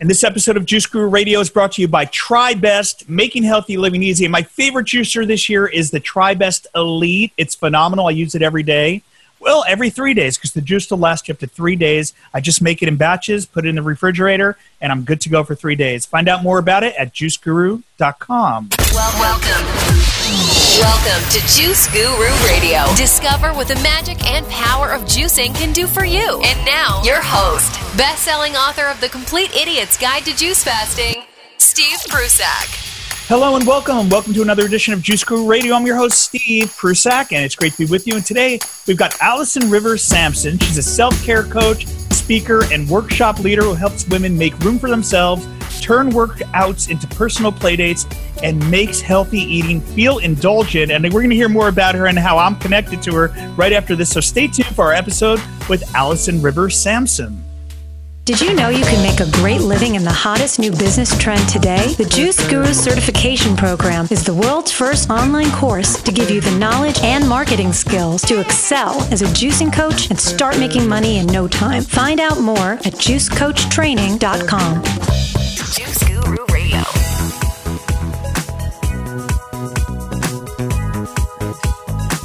And this episode of Juice Guru Radio is brought to you by TriBest, making healthy living easy. And my favorite juicer this year is the TriBest Elite. It's phenomenal. I use it every day. Well, every three days because the juice will last you up to three days. I just make it in batches, put it in the refrigerator, and I'm good to go for three days. Find out more about it at juiceguru.com. Well, welcome. Welcome to Juice Guru Radio. Discover what the magic and power of juicing can do for you. And now, your host, best-selling author of The Complete Idiot's Guide to Juice Fasting, Steve Prussack. Hello and welcome. Welcome to another edition of Juice Guru Radio. I'm your host, Steve Prussack, and it's great to be with you. And today we've got Allison Rivers Samson. She's a self care coach, speaker, and workshop leader who helps women make room for themselves, turn workouts into personal playdates, and makes healthy eating feel indulgent. And we're going to hear more about her and how I'm connected to her right after this. So stay tuned for our episode with Allison Rivers Samson. Did you know you can make a great living in the hottest new business trend today? The Juice Guru Certification Program is the world's first online course to give you the knowledge and marketing skills to excel as a juicing coach and start making money in no time. Find out more at juicecoachtraining.com. Juice Guru Radio.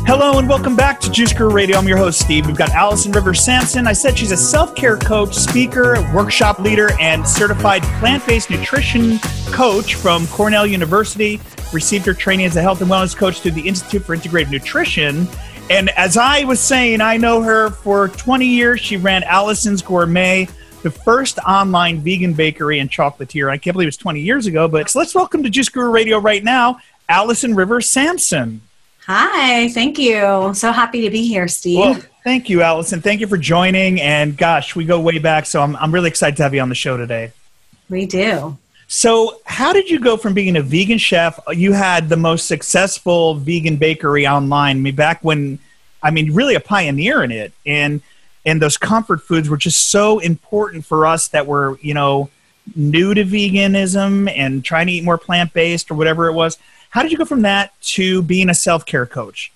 Hello and welcome back to Juice Guru Radio. I'm your host, Steve. We've got Allison Rivers Samson. I said she's a self care coach, speaker, workshop leader, and certified plant based nutrition coach from Cornell University. Received her training as a health and wellness coach through the Institute for Integrative Nutrition. And as I was saying, I know her for 20 years. She ran Allison's Gourmet, the first online vegan bakery and chocolatier. I can't believe it's 20 years ago, but so let's welcome to Juice Guru Radio right now, Allison Rivers Samson. Hi, thank you. So happy to be here, Steve. Well, thank you, Allison. Thank you for joining. And gosh, we go way back, so I'm, I'm really excited to have you on the show today. we do. So, how did you go from being a vegan chef? You had the most successful vegan bakery online. I mean, back when, I mean, really a pioneer in it, and and those comfort foods were just so important for us that were, you know, new to veganism and trying to eat more plant based or whatever it was. How did you go from that to being a self care coach?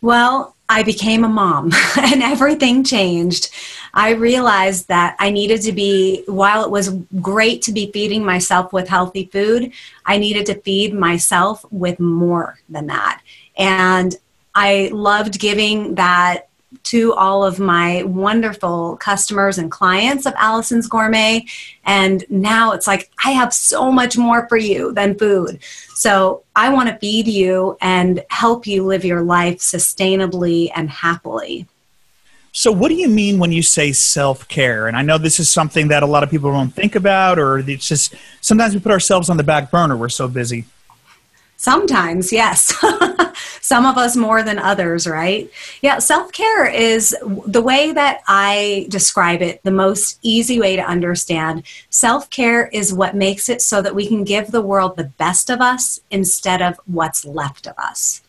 Well, I became a mom and everything changed. I realized that I needed to be, while it was great to be feeding myself with healthy food, I needed to feed myself with more than that. And I loved giving that to all of my wonderful customers and clients of Allison's Gourmet. And now it's like, I have so much more for you than food. So I want to feed you and help you live your life sustainably and happily. So, what do you mean when you say self care? And I know this is something that a lot of people don't think about, or it's just sometimes we put ourselves on the back burner. We're so busy. Sometimes, yes. Some of us more than others, right? Yeah, self care is the way that I describe it, the most easy way to understand. Self care is what makes it so that we can give the world the best of us instead of what's left of us.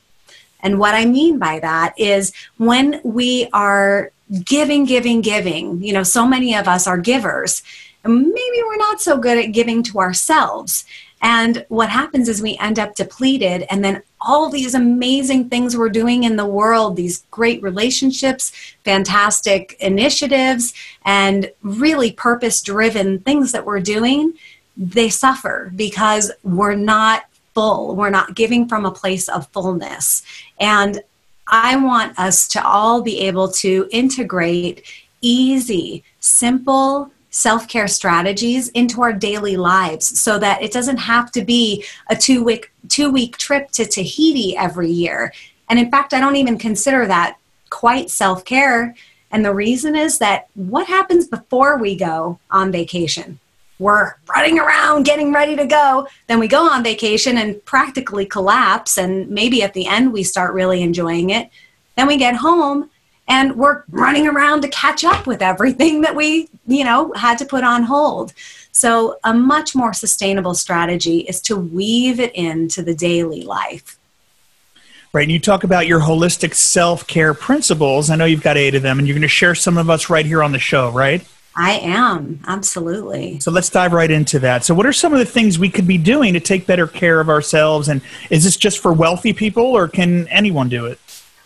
And what I mean by that is when we are giving, giving, giving, you know, so many of us are givers. Maybe we're not so good at giving to ourselves. And what happens is we end up depleted, and then all these amazing things we're doing in the world, these great relationships, fantastic initiatives, and really purpose driven things that we're doing, they suffer because we're not full. We're not giving from a place of fullness. And I want us to all be able to integrate easy, simple, self care strategies into our daily lives so that it doesn't have to be a two week two week trip to Tahiti every year. And in fact, I don't even consider that quite self care. And the reason is that what happens before we go on vacation? We're running around getting ready to go. Then we go on vacation and practically collapse. And maybe at the end we start really enjoying it. Then we get home and we're running around to catch up with everything that we you know had to put on hold so a much more sustainable strategy is to weave it into the daily life Right, and you talk about your holistic self care principles. I know you've got eight of them, and you're going to share some of us right here on the show, right? i am absolutely So let's dive right into that. So, what are some of the things we could be doing to take better care of ourselves? And is this just for wealthy people, or can anyone do it?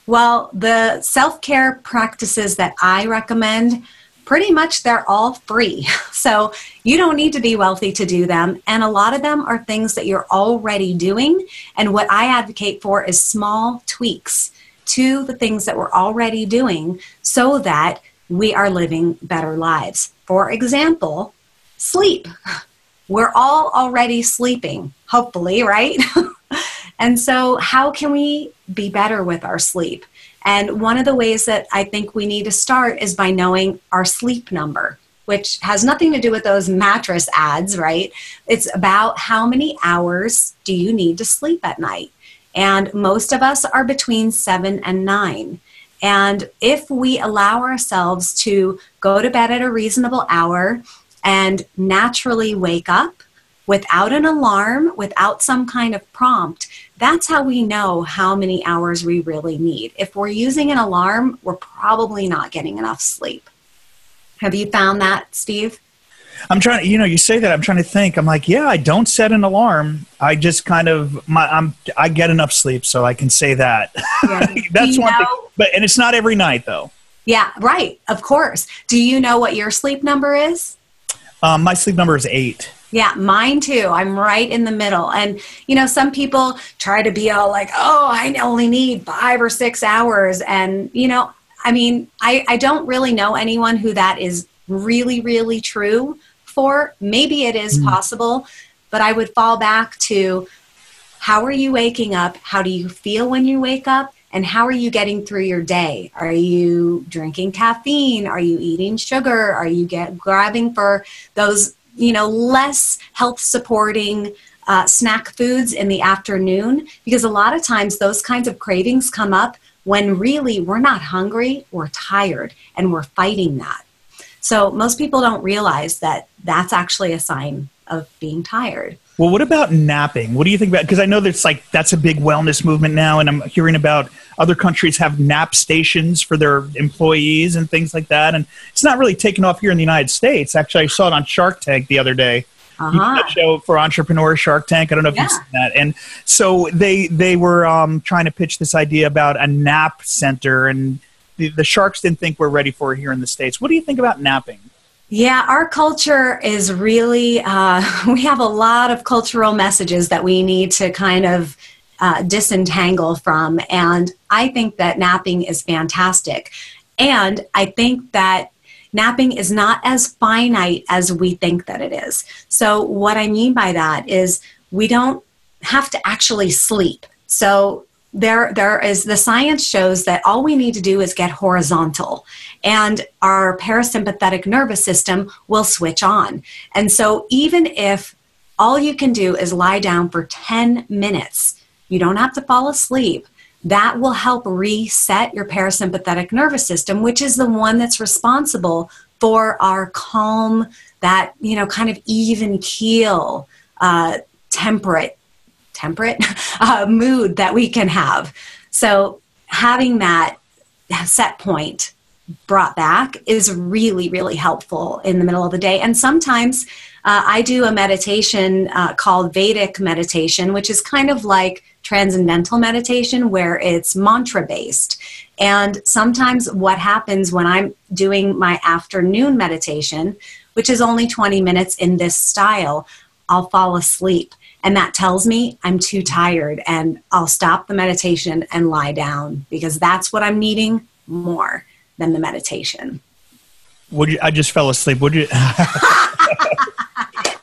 Well the self-care practices that i recommend pretty much they're all free. So you don't need to be wealthy to do them. And a lot of them are things that you're already doing. And what I advocate for is small tweaks to the things that we're already doing so that we are living better lives. For example, sleep. We're all already sleeping, hopefully, right? and so, how can we be better with our sleep? And one of the ways that I think we need to start is by knowing our sleep number, which has nothing to do with those mattress ads, right? It's about how many hours do you need to sleep at night. And most of us are between seven and nine. And if we allow ourselves to go to bed at a reasonable hour and naturally wake up without an alarm, without some kind of prompt, that's how we know how many hours we really need. If we're using an alarm, we're probably not getting enough sleep. Have you found that, Steve? I'm trying to, you know, you say that. I'm trying to think. I'm like, yeah, I don't set an alarm. I just kind of, my, I'm, I get enough sleep, so I can say that. Yeah. That's one know? thing. But and it's not every night though. Yeah, right. Of course. Do you know what your sleep number is? Um, my sleep number is eight. Yeah, mine too. I'm right in the middle. And, you know, some people try to be all like, oh, I only need five or six hours. And, you know, I mean, I, I don't really know anyone who that is really, really true for. Maybe it is mm. possible, but I would fall back to how are you waking up? How do you feel when you wake up? And how are you getting through your day? Are you drinking caffeine? Are you eating sugar? Are you get grabbing for those you know, less health supporting uh, snack foods in the afternoon because a lot of times those kinds of cravings come up when really we're not hungry, we're tired, and we're fighting that. So most people don't realize that that's actually a sign of being tired. Well, what about napping? What do you think about? Because I know that's like that's a big wellness movement now, and I'm hearing about other countries have nap stations for their employees and things like that. And it's not really taken off here in the United States. Actually, I saw it on Shark Tank the other day. Uh-huh. show for entrepreneurs, Shark Tank. I don't know if yeah. you've seen that. And so they they were um, trying to pitch this idea about a nap center, and the, the sharks didn't think we're ready for it here in the states. What do you think about napping? Yeah, our culture is really, uh, we have a lot of cultural messages that we need to kind of uh, disentangle from. And I think that napping is fantastic. And I think that napping is not as finite as we think that it is. So, what I mean by that is we don't have to actually sleep. So, there there is the science shows that all we need to do is get horizontal and our parasympathetic nervous system will switch on and so even if all you can do is lie down for 10 minutes you don't have to fall asleep that will help reset your parasympathetic nervous system which is the one that's responsible for our calm that you know kind of even keel uh, temperate temperate uh, mood that we can have. So having that set point brought back is really, really helpful in the middle of the day. And sometimes uh, I do a meditation uh, called Vedic meditation, which is kind of like transcendental meditation where it's mantra based. And sometimes what happens when I'm doing my afternoon meditation, which is only 20 minutes in this style, I'll fall asleep and that tells me I'm too tired and I'll stop the meditation and lie down because that's what I'm needing more than the meditation. Would you, I just fell asleep. Would you?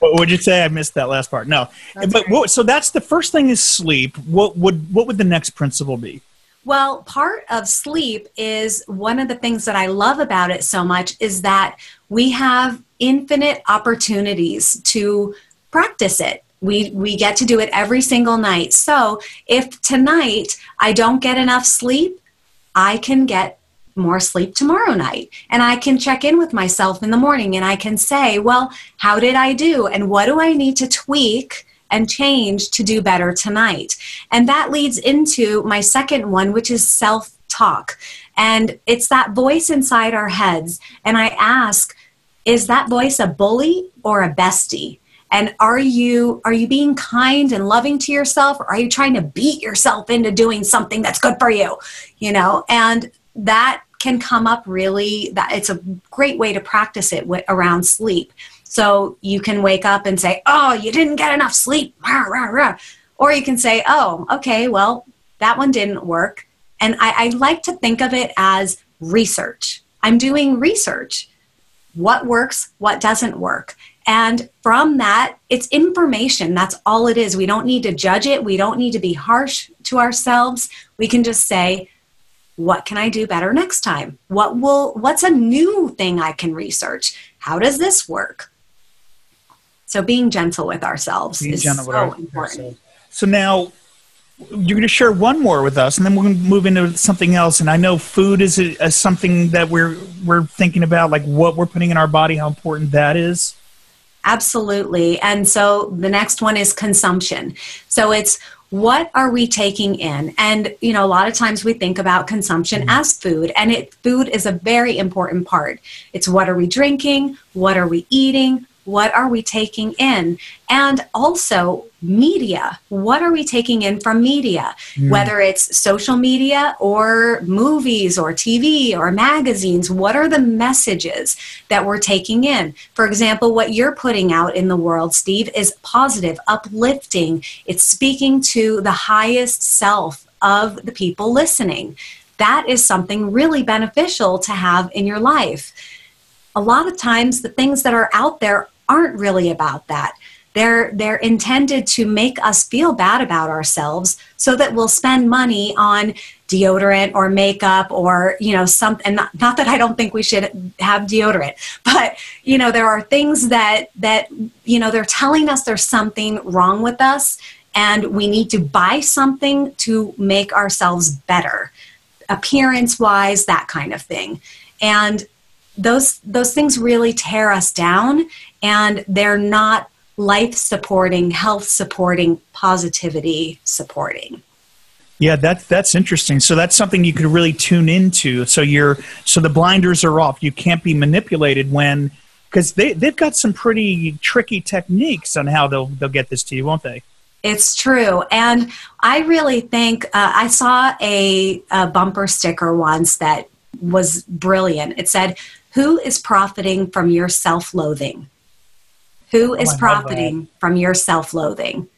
what would you say? I missed that last part. No, that's but what, so that's the first thing is sleep. What would what would the next principle be? Well, part of sleep is one of the things that I love about it so much is that we have infinite opportunities to practice it we we get to do it every single night so if tonight i don't get enough sleep i can get more sleep tomorrow night. And i can check in with myself in the morning and i can say well how did i do? And what do i need to tweak and change to do better tonight? And that leads into my second one which is self talk and it's that voice inside our heads. And i ask is that voice a bully or a bestie? And are you are you being kind and loving to yourself? Or are you trying to beat yourself into doing something that's good for you? You know and that can come up really that it's a great way to practice it around sleep. So you can wake up and say, "Oh, you didn't get enough sleep." Rah, rah, rah. Or you can say, "Oh, okay, well, that one didn't work." And I, I like to think of it as research. I'm doing research. What works, what doesn't work. And from that, it's information. That's all it is. We don't need to judge it. We don't need to be harsh to ourselves. We can just say, what can I do better next time? What will what's a new thing I can research? How does this work? So being gentle with ourselves being is so important. Ourselves. So now you're going to share one more with us, and then we're going to move into something else. And I know food is a, a something that we're we're thinking about, like what we're putting in our body, how important that is. Absolutely. And so the next one is consumption. So it's what are we taking in? And you know a lot of times we think about consumption mm-hmm. as food and it food is a very important part. It's what are we drinking? What are we eating what are we taking in? And also, media. What are we taking in from media? Mm. Whether it's social media or movies or TV or magazines, what are the messages that we're taking in? For example, what you're putting out in the world, Steve, is positive, uplifting. It's speaking to the highest self of the people listening. That is something really beneficial to have in your life a lot of times the things that are out there aren't really about that. They're they're intended to make us feel bad about ourselves so that we'll spend money on deodorant or makeup or you know something not, not that I don't think we should have deodorant but you know there are things that that you know they're telling us there's something wrong with us and we need to buy something to make ourselves better appearance wise that kind of thing and those those things really tear us down and they're not life supporting health supporting positivity supporting. Yeah that that's interesting. So that's something you could really tune into. So you're so the blinders are off. You can't be manipulated when because they, they've got some pretty tricky techniques on how they'll they'll get this to you won't they? It's true. And I really think uh, I saw a, a, bumper sticker once that was brilliant. It said, who is profiting from your self loathing? Who is oh, profiting from your self loathing?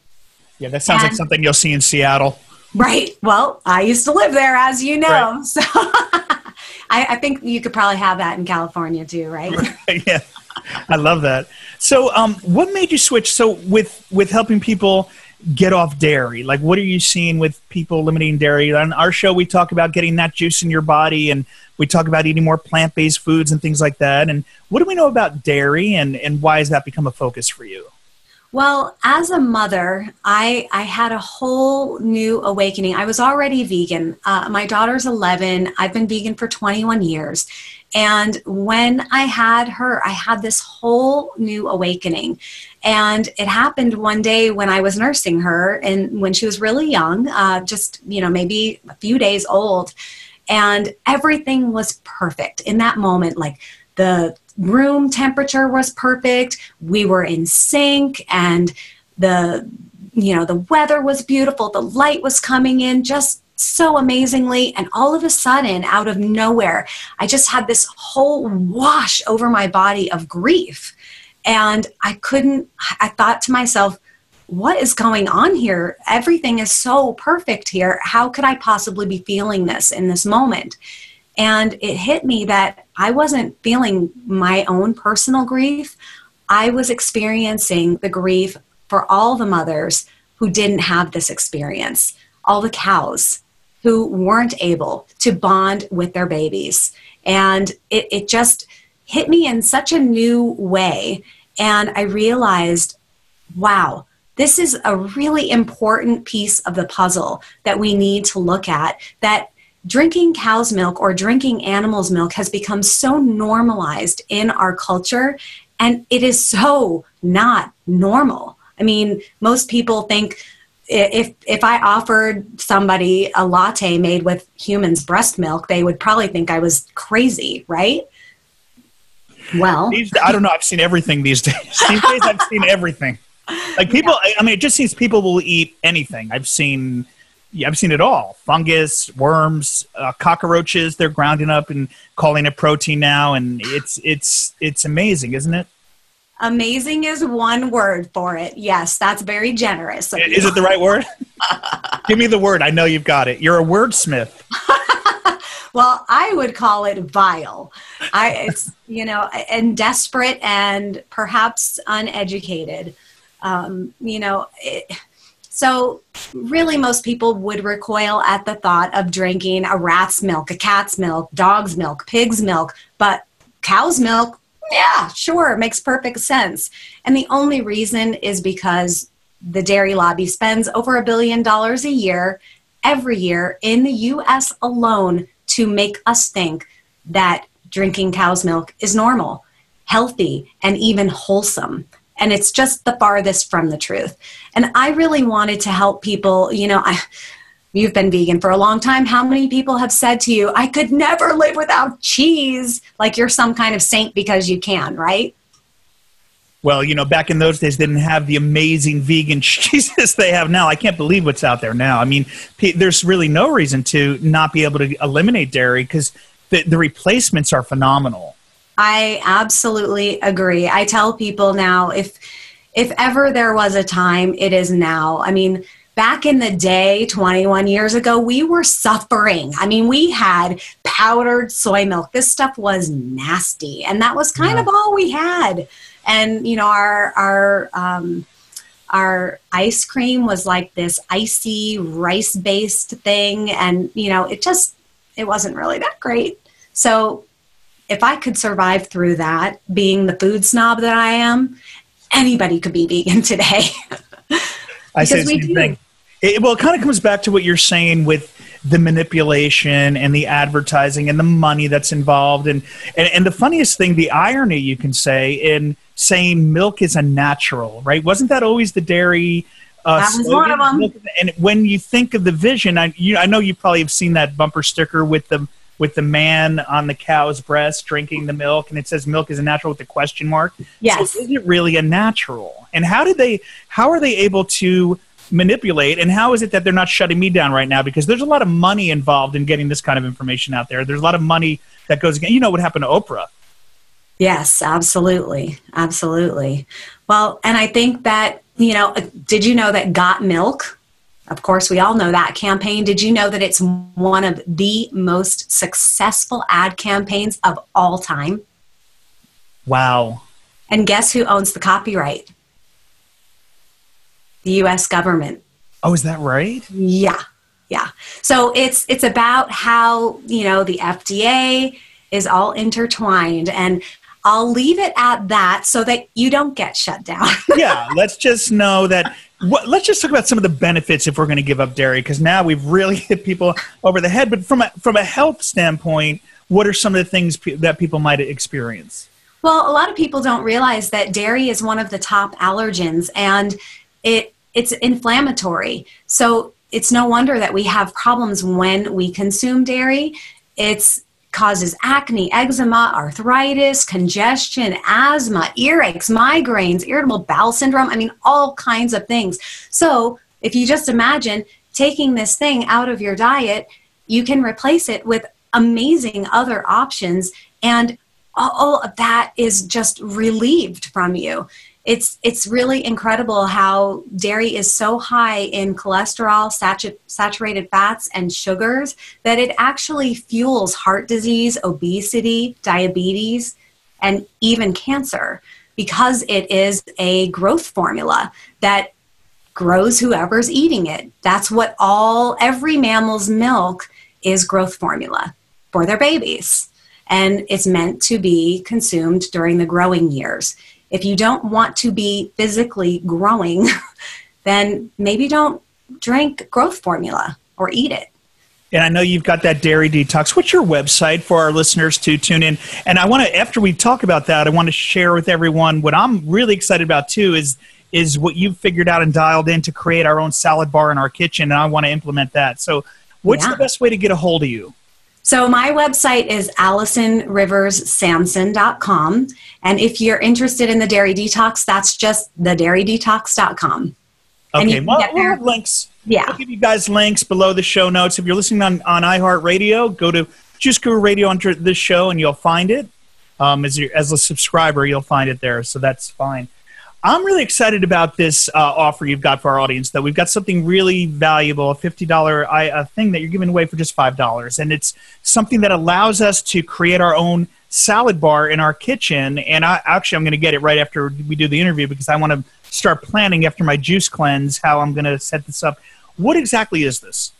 Yeah, that sounds and, like something you'll see in Seattle. Right. Well, I used to live there, as you know. Right. So I, I, think you could probably have that in California too, right? right. Yeah. I love that. So, um, what made you switch? So, with with helping people get off dairy, like what are you seeing with people limiting dairy? On our show, we talk about getting that juice in your body and we talk about eating more plant based foods and things like that. And what do we know about dairy and, and why has that become a focus for you? Well, as a mother, I, I had a whole new awakening. I was already vegan. Uh, my daughter's 11. I've been vegan for 21 years. And when I had her, I had this whole new awakening. And it happened one day when I was nursing her and when she was really young, uh, just, you know, maybe a few days old and everything was perfect. In that moment like the room temperature was perfect. We were in sync and the you know the weather was beautiful. The light was coming in just so amazingly. And all of a sudden out of nowhere i just had this whole wash over my body of grief. And i couldn't i thought to myself what is going on here? Everything is so perfect here. How could I possibly be feeling this in this moment? And it hit me that I wasn't feeling my own personal grief. I was experiencing the grief for all the mothers who didn't have this experience, all the cows who weren't able to bond with their babies. And it, it just hit me in such a new way. And I realized, wow, this is a really important piece of the puzzle that we need to look at that drinking cow's milk or drinking animal's milk has become so normalized in our culture and it is so not normal. I mean most people think if if i offered somebody a latte made with human's breast milk they would probably think i was crazy right? Well. I don't know i've seen everything these days. These days i've seen everything like people, yeah. I mean, it just seems people will eat anything. I've seen, yeah, I've seen it all: fungus, worms, uh, cockroaches. They're grounding up and calling it protein now, and it's it's it's amazing, isn't it? Amazing is one word for it. Yes, that's very generous. Is it the right word? Give me the word. I know you've got it. You're a wordsmith. well, I would call it vile. I, it's you know, and desperate and perhaps uneducated. Um, you know, it, so really, most people would recoil at the thought of drinking a rat's milk, a cat's milk, dog's milk, pig's milk, but cow's milk. Yeah, sure, makes perfect sense. And the only reason is because the dairy lobby spends over a billion dollars a year every year in the US alone to make us think that drinking cow's milk is normal, healthy, and even wholesome. And it's just the farthest from the truth. And I really wanted to help people, you know, I you've been vegan for a long time. How many people have said to you, I could never live without cheese? Like you're some kind of saint because you can, right? well, you know, back in those days, didn't have the amazing vegan cheeses they have now. I can't believe what's out there now. I mean, there's really no reason to not be able to eliminate dairy because the, the replacements are phenomenal. I absolutely agree. I tell people now if if ever there was a time, it is now. I mean, back in the day 21 years ago we were suffering i mean we had powdered soy milk this stuff was nasty and that was kind yeah. of all we had and you know our our um, our ice cream was like this icy rice based thing and you know it just it wasn't really that great so if i could survive through that being the food snob that i am anybody could be vegan today i say the same thing it, well it kind of comes back to what you're saying with the manipulation and the advertising and the money that's involved and, and and the funniest thing the irony you can say in saying milk is a natural, right? Wasn't that always the dairy? Uh, that was slogan? one of them. And when you think of the vision, I, you, I know you probably have seen that bumper sticker with the with the man on the cow's breast drinking the milk, and it says "milk is a natural" with the question mark. Yes. So is it really a natural? And how did they? How are they able to? manipulate and how is it that they're not shutting me down right now because there's a lot of money involved in getting this kind of information out there there's a lot of money that goes again you know what happened to oprah Yes, absolutely. Absolutely. Well, and I think that, you know, uh, did you know that Got Milk? Of course, we all know that campaign. Did you know that it's one of the most successful ad campaigns of all time? Wow. And guess who owns the copyright? The US government. Oh, is that right? Yeah. Yeah. So it's it's about how, you know, the FDA is all intertwined and I'll leave it at that so that you don't get shut down. yeah, let's just know that. What, let's just talk about some of the benefits if we're going to give up dairy, because now we've really hit people over the head. But from a, from a health standpoint, what are some of the things pe- that people might experience? Well, a lot of people don't realize that dairy is one of the top allergens, and it it's inflammatory. So it's no wonder that we have problems when we consume dairy. It's causes acne, eczema, arthritis, congestion, asthma, earaches, migraines, irritable bowel syndrome. I mean, all kinds of things. So, if you just imagine taking this thing out of your diet, you can replace it with amazing other options, and all of that is just relieved from you it's it's really incredible how dairy is so high in cholesterol, saturated fats, and sugars that it actually fuels heart disease, obesity, diabetes, and even cancer because it is a growth formula that grows whoever's eating it. That's what all every mammal's milk is growth formula for their babies. And it's meant to be consumed during the growing years. If you don't want to be physically growing, then maybe don't drink growth formula or eat it. And I know you've got that dairy detox. What's your website for our listeners to tune in? And I want to, after we talk about that, I want to share with everyone what I'm really excited about too is is what you've figured out and dialed in to create our own salad bar in our kitchen, and I want to implement that. So, what's yeah. the best way to get a hold of you? So my website is AllisonRiversSamson.com. And if you're interested in the dairy detox, that's just thedairyDetox.com. Okay, well, we'll have links. Yeah. I'll give you guys links below the show notes. If you're listening on, on iHeartRadio, go to Juice Guru Radio under this show and you'll find it. Um, as, as a subscriber, you'll find it there, so that's fine. I'm really excited about this uh, offer you've got for our audience. Though we've got something really valuable, a fifty dollar uh, thing that you're giving away for just five dollars, and it's something that allows us to create our own salad bar in our kitchen. And I, actually, I'm going to get it right after we do the interview because I want to start planning after my juice cleanse how I'm going to set this up. What exactly is this?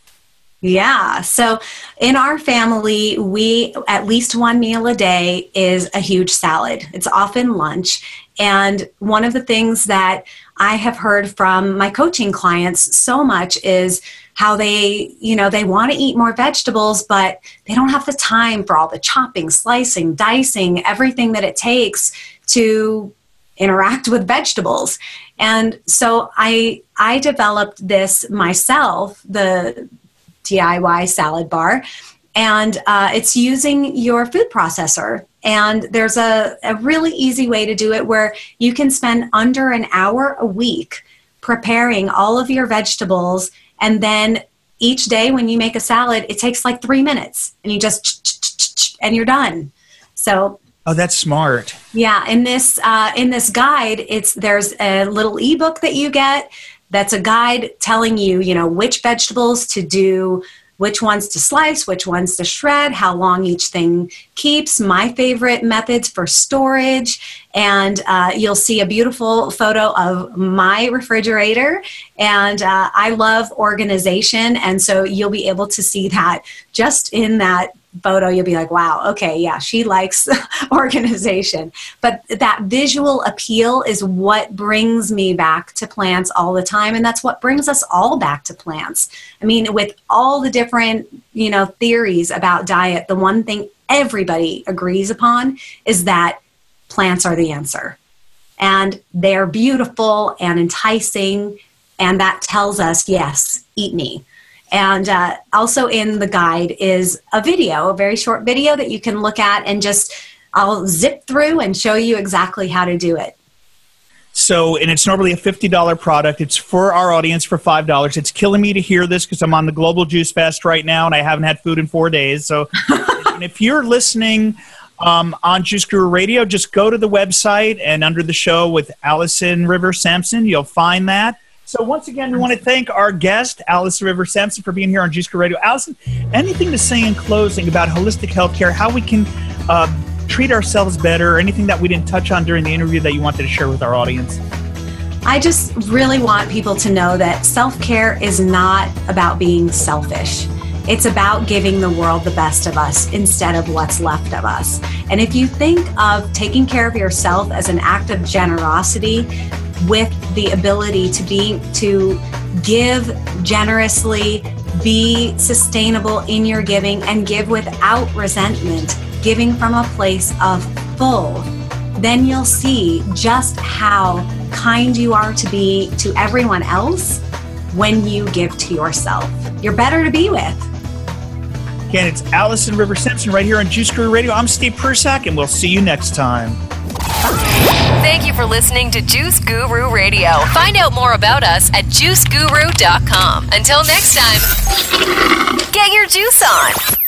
Yeah. So in our family, we at least one meal a day is a huge salad. It's often lunch. And one of the things that I have heard from my coaching clients so much is how they, you know, they want to eat more vegetables, but they don't have the time for all the chopping, slicing, dicing, everything that it takes to interact with vegetables. And so I I developed this myself, the DIY salad bar. And uh, it's using your food processor. And there's a, a really easy way to do it where you can spend under an hour a week preparing all of your vegetables. And then each day when you make a salad, it takes like three minutes and you just, and you're done. So Oh, that's smart. Yeah, in this uh, in this guide, it's there's a little ebook that you get that's a guide telling you, you know, which vegetables to do, which ones to slice, which ones to shred, how long each thing keeps, my favorite methods for storage. And uh, you'll see a beautiful photo of my refrigerator. And uh, I love organization. And so you'll be able to see that just in that photo, you'll be like, wow, okay, yeah, she likes organization. But that visual appeal is what brings me back to plants all the time. And that's what brings us all back to plants. I mean, with all the different, you know, theories about diet, the one thing everybody agrees upon is that plants are the answer. And they're beautiful and enticing. And that tells us, yes, eat me. And uh, also in the guide is a video, a very short video that you can look at and just, I'll zip through and show you exactly how to do it. So, and it's normally a $50 product. It's for our audience for $5. It's killing me to hear this because I'm on the global juice fast right now and I haven't had food in four days. So, if you're listening um, on Juice Guru Radio, just go to the website and under the show with Allison River Samson, you'll find that. So once again, we want to thank our guest, Allison River Samson, for being here on Juice Radio. Allison, anything to say in closing about holistic healthcare, how we can uh, treat ourselves better, anything that we didn't touch on during the interview that you wanted to share with our audience? I just really want people to know that self care is not about being selfish. It's about giving the world the best of us instead of what's left of us. And if you think of taking care of yourself as an act of generosity, with the ability to be to give generously be sustainable in your giving and give without resentment giving from a place of full then you'll see just how kind you are to be to everyone else when you give to yourself. You're better to be with. Again it's allison river simpson right here on juice Guru radio. I'm steve Prussack, and we'll see you next time Thank you for listening to Juice Guru Radio. Find out more about us at juiceguru.com. Until next time, get your juice on.